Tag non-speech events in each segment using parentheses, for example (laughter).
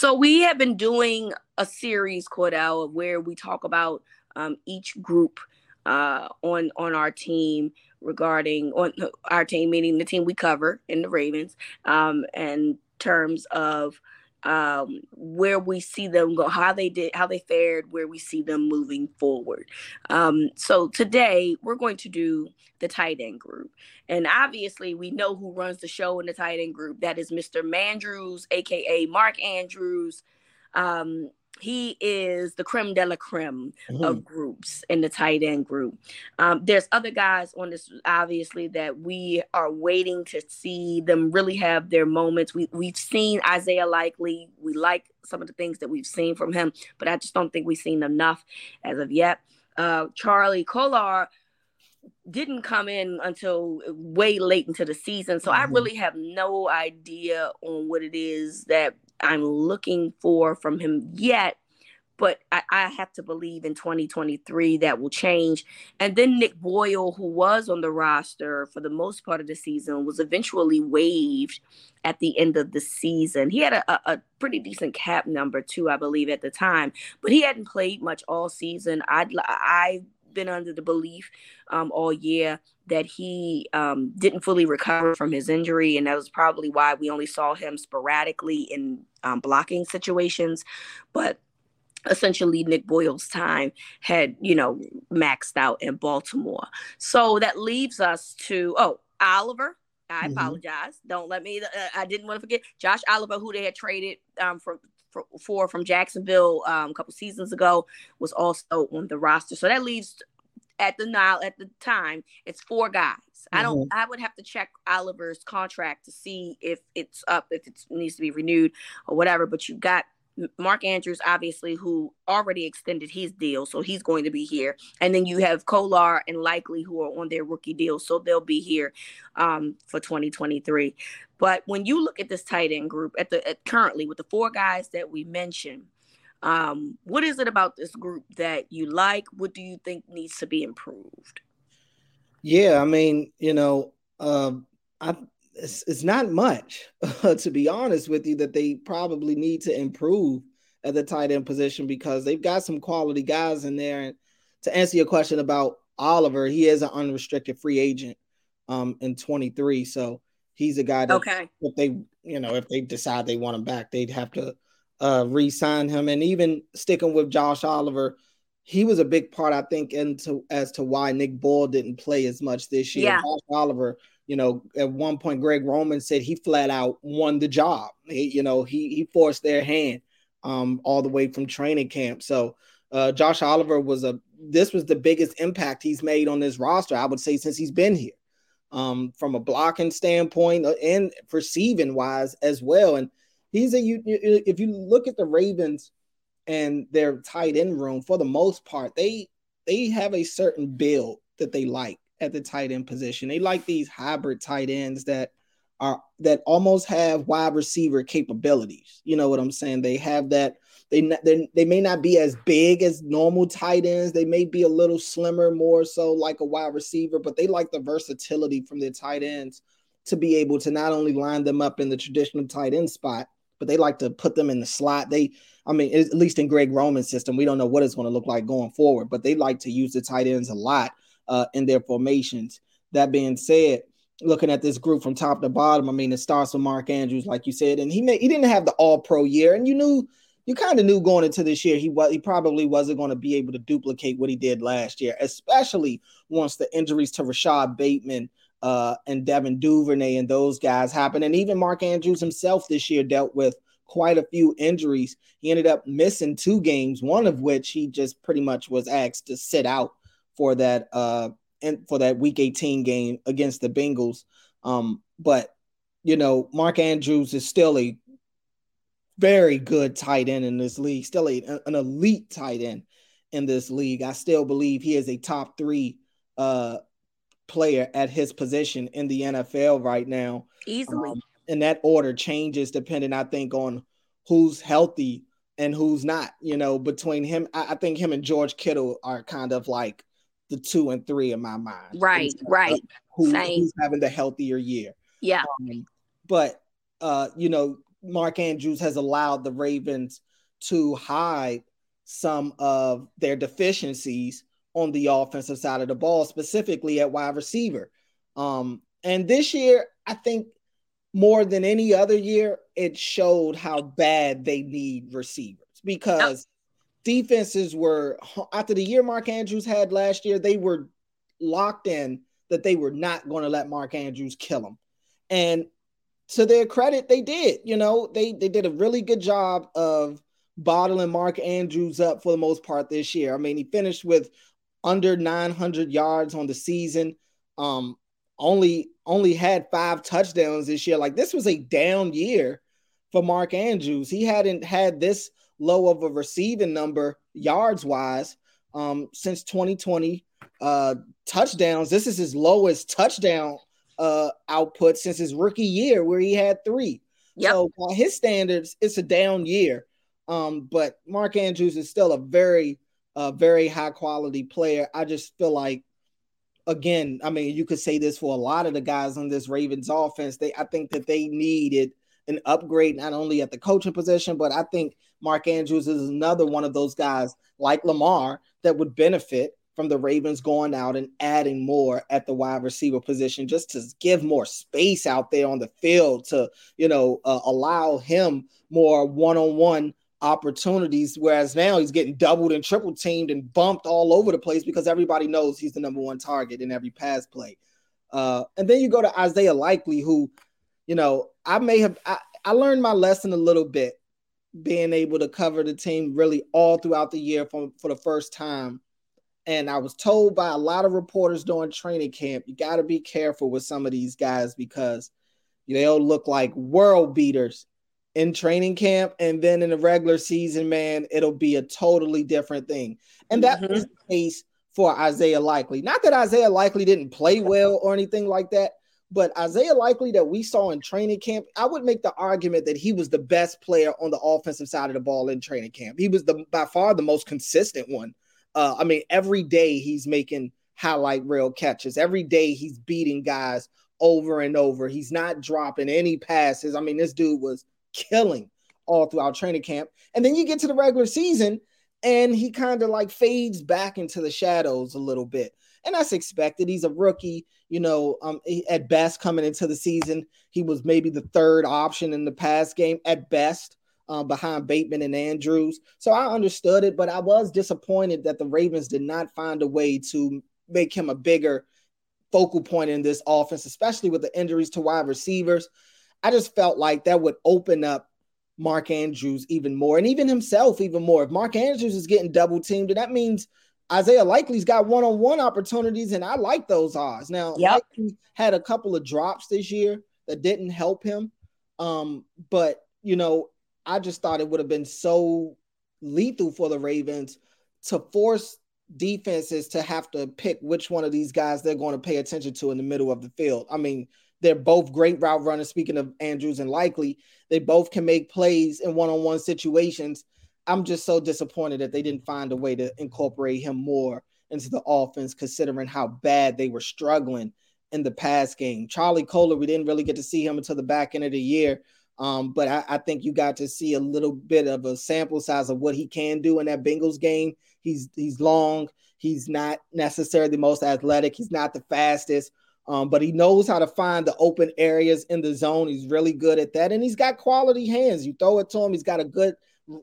So we have been doing a series, Cordell, where we talk about um, each group uh, on on our team regarding on our team, meaning the team we cover in the Ravens, um, in terms of um, where we see them go, how they did, how they fared, where we see them moving forward. Um, so today we're going to do the tight end group, and obviously we know who runs the show in the tight end group. That is Mr. Mandrews, aka Mark Andrews. Um, he is the creme de la creme mm-hmm. of groups in the tight end group. Um, there's other guys on this, obviously, that we are waiting to see them really have their moments. We we've seen Isaiah Likely. We like some of the things that we've seen from him, but I just don't think we've seen enough as of yet. Uh, Charlie Kolar didn't come in until way late into the season. So mm-hmm. I really have no idea on what it is that I'm looking for from him yet. But I, I, have to believe in 2023 that will change. And then Nick Boyle, who was on the roster for the most part of the season, was eventually waived at the end of the season. He had a, a, pretty decent cap number too, I believe, at the time, but he hadn't played much all season. I'd I been under the belief um, all year that he um, didn't fully recover from his injury, and that was probably why we only saw him sporadically in um, blocking situations. But essentially, Nick Boyle's time had, you know, maxed out in Baltimore. So that leaves us to oh, Oliver. I mm-hmm. apologize. Don't let me. Uh, I didn't want to forget Josh Oliver, who they had traded um, from for, for from Jacksonville um, a couple seasons ago was also on the roster. So that leaves at the now at the time it's four guys. Mm-hmm. I don't. Mm-hmm. I would have to check Oliver's contract to see if it's up, if it needs to be renewed or whatever. But you got Mark Andrews, obviously, who already extended his deal, so he's going to be here. And then you have Kolar and Likely, who are on their rookie deal, so they'll be here um, for 2023. But when you look at this tight end group at the at currently with the four guys that we mentioned, um, what is it about this group that you like? What do you think needs to be improved? Yeah, I mean, you know, uh, I it's, it's not much, (laughs) to be honest with you, that they probably need to improve at the tight end position because they've got some quality guys in there. And to answer your question about Oliver, he is an unrestricted free agent um, in 23. So he's a guy that okay. if they, you know, if they decide they want him back, they'd have to uh, re-sign him. And even sticking with Josh Oliver, he was a big part, I think, into as to why Nick Boyle didn't play as much this year. Yeah. Josh Oliver you know, at one point, Greg Roman said he flat out won the job. He, you know, he he forced their hand um, all the way from training camp. So uh, Josh Oliver was a this was the biggest impact he's made on this roster, I would say, since he's been here. Um, from a blocking standpoint uh, and receiving wise as well. And he's a you, if you look at the Ravens and their tight end room, for the most part, they they have a certain build that they like at the tight end position. They like these hybrid tight ends that are that almost have wide receiver capabilities. You know what I'm saying? They have that. They they they may not be as big as normal tight ends. They may be a little slimmer, more so like a wide receiver, but they like the versatility from their tight ends to be able to not only line them up in the traditional tight end spot, but they like to put them in the slot. They, I mean, at least in Greg Roman's system, we don't know what it's going to look like going forward, but they like to use the tight ends a lot uh, in their formations. That being said, looking at this group from top to bottom, I mean, it starts with Mark Andrews, like you said, and he may, he didn't have the All Pro year, and you knew you kind of knew going into this year he was he probably wasn't going to be able to duplicate what he did last year, especially once the injuries to Rashod Bateman uh, and Devin Duvernay and those guys happened, and even Mark Andrews himself this year dealt with quite a few injuries. He ended up missing two games, one of which he just pretty much was asked to sit out for that uh and for that week 18 game against the Bengals. Um, but you know, Mark Andrews is still a very good tight end in this league, still a, an elite tight end in this league. I still believe he is a top three uh player at his position in the NFL right now. Easily. Um, and that order changes depending, I think, on who's healthy and who's not. You know, between him, I, I think him and George Kittle are kind of like the two and three in my mind. Right, right. Who, who's having the healthier year. Yeah. Um, but uh, you know, Mark Andrews has allowed the Ravens to hide some of their deficiencies on the offensive side of the ball, specifically at wide receiver. Um, and this year, I think more than any other year, it showed how bad they need receivers because defenses were after the year Mark Andrews had last year, they were locked in that they were not going to let Mark Andrews kill them. And to their credit, they did. You know, they they did a really good job of bottling Mark Andrews up for the most part this year. I mean, he finished with under 900 yards on the season. Um, only only had five touchdowns this year. Like this was a down year for Mark Andrews. He hadn't had this low of a receiving number yards wise um, since 2020. Uh, touchdowns. This is his lowest touchdown uh, output since his rookie year, where he had three. Yep. So by his standards, it's a down year. Um, but Mark Andrews is still a very, uh, very high quality player. I just feel like, again, I mean, you could say this for a lot of the guys on this Ravens offense. They, I think that they needed an upgrade not only at the coaching position, but I think Mark Andrews is another one of those guys like Lamar that would benefit from the Ravens going out and adding more at the wide receiver position just to give more space out there on the field to, you know, uh, allow him more one-on-one opportunities whereas now he's getting doubled and triple teamed and bumped all over the place because everybody knows he's the number one target in every pass play. Uh, and then you go to Isaiah Likely who, you know, I may have I, I learned my lesson a little bit being able to cover the team really all throughout the year for, for the first time. And I was told by a lot of reporters during training camp, you got to be careful with some of these guys because they'll look like world beaters in training camp. And then in the regular season, man, it'll be a totally different thing. And that mm-hmm. was the case for Isaiah Likely. Not that Isaiah Likely didn't play well or anything like that, but Isaiah Likely that we saw in training camp, I would make the argument that he was the best player on the offensive side of the ball in training camp. He was the by far the most consistent one. Uh, I mean, every day he's making highlight reel catches. Every day he's beating guys over and over. He's not dropping any passes. I mean, this dude was killing all throughout training camp. And then you get to the regular season and he kind of like fades back into the shadows a little bit and that's expected. He's a rookie, you know. Um, at best, coming into the season, he was maybe the third option in the pass game at best, uh, behind Bateman and Andrews. So I understood it, but I was disappointed that the Ravens did not find a way to make him a bigger focal point in this offense, especially with the injuries to wide receivers. I just felt like that would open up Mark Andrews even more, and even himself even more. If Mark Andrews is getting double teamed, then that means Isaiah Likely's got one-on-one opportunities, and I like those odds. Now, yep. Likely had a couple of drops this year that didn't help him. Um, but you know, I just thought it would have been so lethal for the Ravens to force defenses to have to pick which one of these guys they're going to pay attention to in the middle of the field. I mean, they're both great route runners. Speaking of Andrews and Likely, they both can make plays in one-on-one situations I'm just so disappointed that they didn't find a way to incorporate him more into the offense, considering how bad they were struggling in the pass game. Charlie Kolar, we didn't really get to see him until the back end of the year. Um, but I, I, think you got to see a little bit of a sample size of what he can do in that Bengals game. He's he's long. He's not necessarily the most athletic. He's not the fastest. Um, but he knows how to find the open areas in the zone. He's really good at that, and he's got quality hands. You throw it to him, he's got a good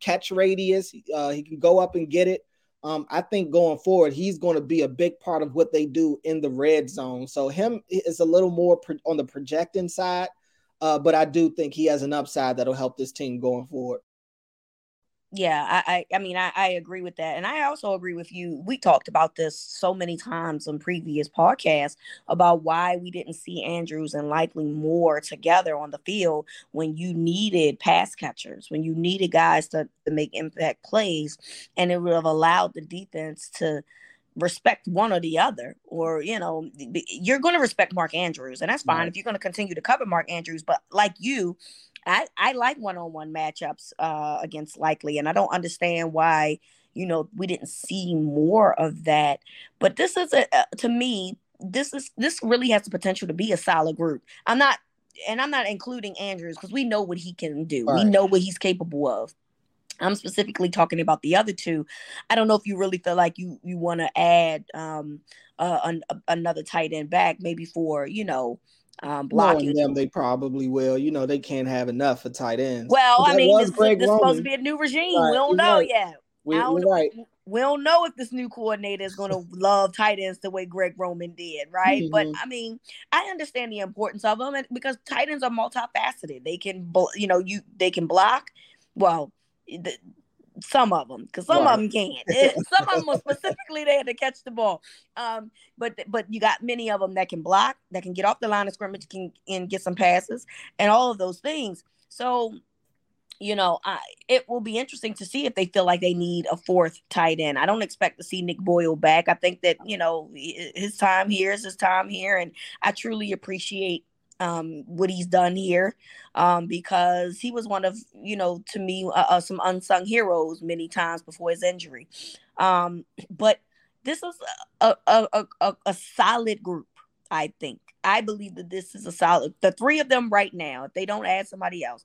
catch radius. Uh, he can go up and get it. Um, I think going forward, he's going to be a big part of what they do in the red zone. So him is a little more pro- on the projecting side, uh, but I do think he has an upside that'll help this team going forward. Yeah I, I i mean I, I agree with that. And i also agree with you. We talked about this so many times on previous podcasts about why we didn't see andrews and likely more together on the field when you needed pass catchers when you needed guys to, to make impact plays. And it would have allowed the defense to respect one or the other or you know you're going to respect mark andrews and that's fine right. if you're going to continue to cover mark andrews but like you I, I like one-on-one matchups uh, against likely, and I don't understand why you know we didn't see more of that. But this is a, uh, to me, this is this really has the potential to be a solid group. I'm not and I'm not including Andrews because we know what he can do. Right. We know what he's capable of. I'm specifically talking about the other two. I don't know if you really feel like you you want to add um uh, an, another tight end back, maybe for you know um, blocking them. They probably will. You know, they can't have enough for tight ends. Well, I mean, this, this is supposed to be a new regime. Right. We don't know right. yet. We, don't, right. we don't know if this new coordinator is going (laughs) to love tight ends the way Greg Roman did, right? Mm-hmm. But I mean, I understand the importance of them because tight ends are multifaceted. They can, you know, you they can block. Well, the, some of them because some right. of them can't. Some of them are (laughs) (laughs) specifically there to catch the ball. Um but but you got many of them that can block that can get off the line of scrimmage can and get some passes and all of those things. So you know I, it will be interesting to see if they feel like they need a fourth tight end. I don't expect to see nick boyle back. I think that you know his time here is his time here and i truly appreciate um, what he's done here um, because he was one of, you know, to me, uh, uh, some unsung heroes many times before his injury. Um, but this is a, a, a, a solid group, I think. I believe that this is a solid, the three of them right now, if they don't add somebody else,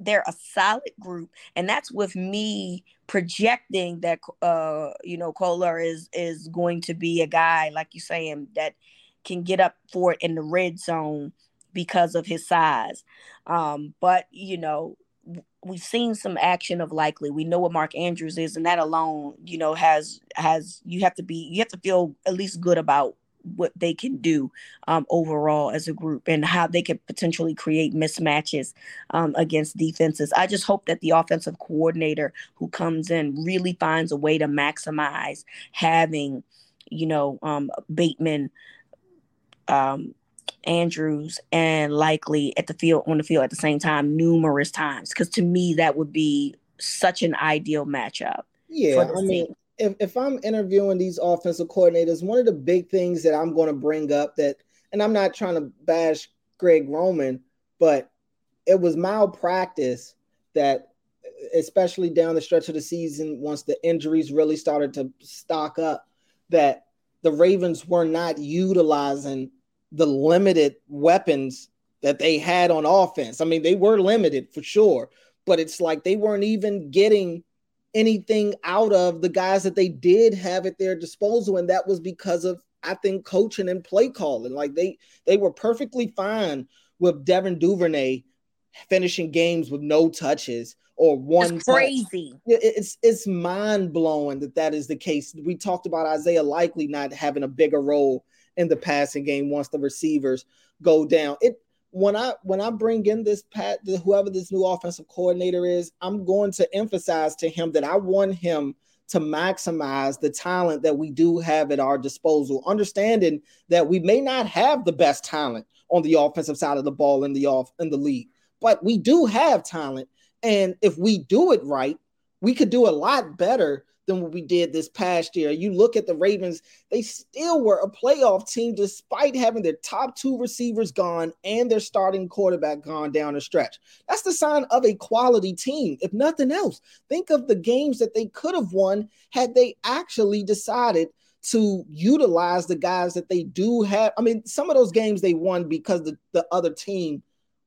they're a solid group and that's with me projecting that uh you know Kolar is is going to be a guy like you saying that can get up for it in the red zone because of his size. Um, but you know, we've seen some action of likely. We know what Mark Andrews is, and that alone, you know, has has you have to be you have to feel at least good about what they can do um, overall as a group and how they could potentially create mismatches um, against defenses. I just hope that the offensive coordinator who comes in really finds a way to maximize having, you know, um, Bateman um, Andrews and likely at the field on the field at the same time numerous times because to me that would be such an ideal matchup. Yeah, I mean, if, if I'm interviewing these offensive coordinators, one of the big things that I'm going to bring up that, and I'm not trying to bash Greg Roman, but it was malpractice that, especially down the stretch of the season, once the injuries really started to stock up, that the Ravens were not utilizing the limited weapons that they had on offense. I mean, they were limited for sure, but it's like they weren't even getting anything out of the guys that they did have at their disposal and that was because of I think coaching and play calling. Like they they were perfectly fine with Devin Duvernay finishing games with no touches or one it's crazy. It's it's mind blowing that that is the case. We talked about Isaiah Likely not having a bigger role in the passing game once the receivers go down. It when I when I bring in this pat whoever this new offensive coordinator is, I'm going to emphasize to him that I want him to maximize the talent that we do have at our disposal, understanding that we may not have the best talent on the offensive side of the ball in the off in the league, but we do have talent. And if we do it right, we could do a lot better than what we did this past year. You look at the Ravens, they still were a playoff team despite having their top two receivers gone and their starting quarterback gone down the stretch. That's the sign of a quality team, if nothing else. Think of the games that they could have won had they actually decided to utilize the guys that they do have. I mean, some of those games they won because the, the other team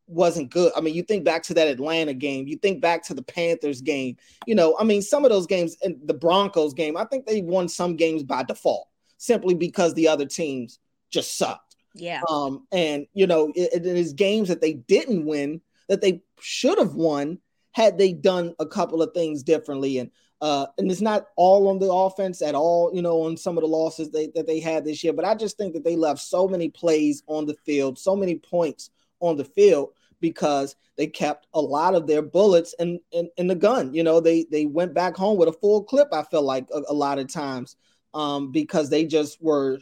wasn't good. I mean, you think back to that Atlanta game, you think back to the Panthers game. You know, I mean, some of those games and the Broncos game, I think they won some games by default simply because the other teams just sucked. Yeah. Um, and you know, it, it is games that they didn't win that they should have won had they done a couple of things differently. And uh, and it's not all on the offense at all, you know, on some of the losses they, that they had this year. But I just think that they left so many plays on the field, so many points on the field because they kept a lot of their bullets in, in, in the gun. You know, they they went back home with a full clip. I feel like a, a lot of times um, because they just were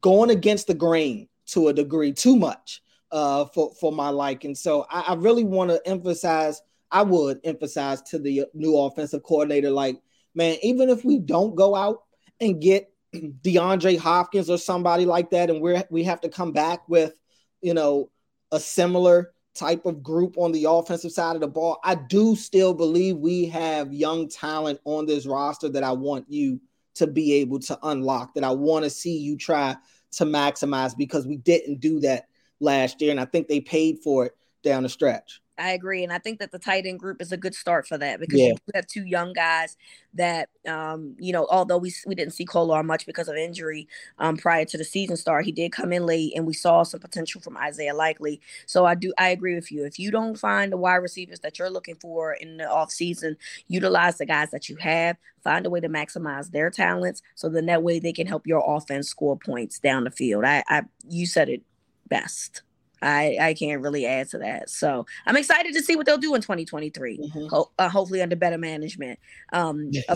going against the grain to a degree too much uh, for for my liking. So I, I really want to emphasize. I would emphasize to the new offensive coordinator, like, man, even if we don't go out and get (clears throat) DeAndre Hopkins or somebody like that, and we're we have to come back with you know, a similar type of group on the offensive side of the ball, I do still believe we have young talent on this roster that I want you to be able to unlock, that I want to see you try to maximize because we didn't do that last year, and I think they paid for it down the stretch. I agree, and I think that the tight end group is a good start for that because yeah. you have two young guys that, um, you know, although we we didn't see Kolar much because of injury um, prior to the season start, he did come in late, and we saw some potential from Isaiah Likely. So I do I agree with you. If you don't find the wide receivers that you're looking for in the off season, utilize the guys that you have. Find a way to maximize their talents, so then that way they can help your offense score points down the field. I, I you said it best. I I can't really add to that. So I'm excited to see what they'll do in 2023. Mm-hmm. Ho- uh, hopefully under better management. Um, (laughs)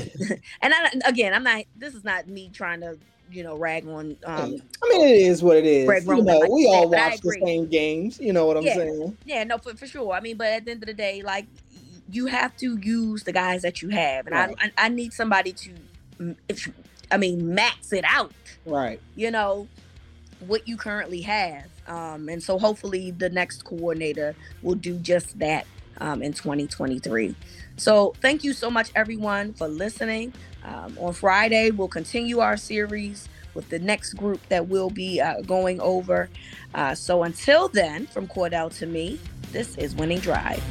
and I, again, I'm not. This is not me trying to you know rag on. Um, I mean, it is what it is. You know, like we all watch the same games. You know what I'm yeah. saying? Yeah, no, for, for sure. I mean, but at the end of the day, like you have to use the guys that you have, and right. I, I I need somebody to, if I mean, max it out. Right. You know what you currently have um, and so hopefully the next coordinator will do just that um, in 2023. So thank you so much, everyone, for listening. Um, on Friday, we'll continue our series with the next group that we'll be uh, going over. Uh, so until then, from Cordell to me, this is Winning Drive.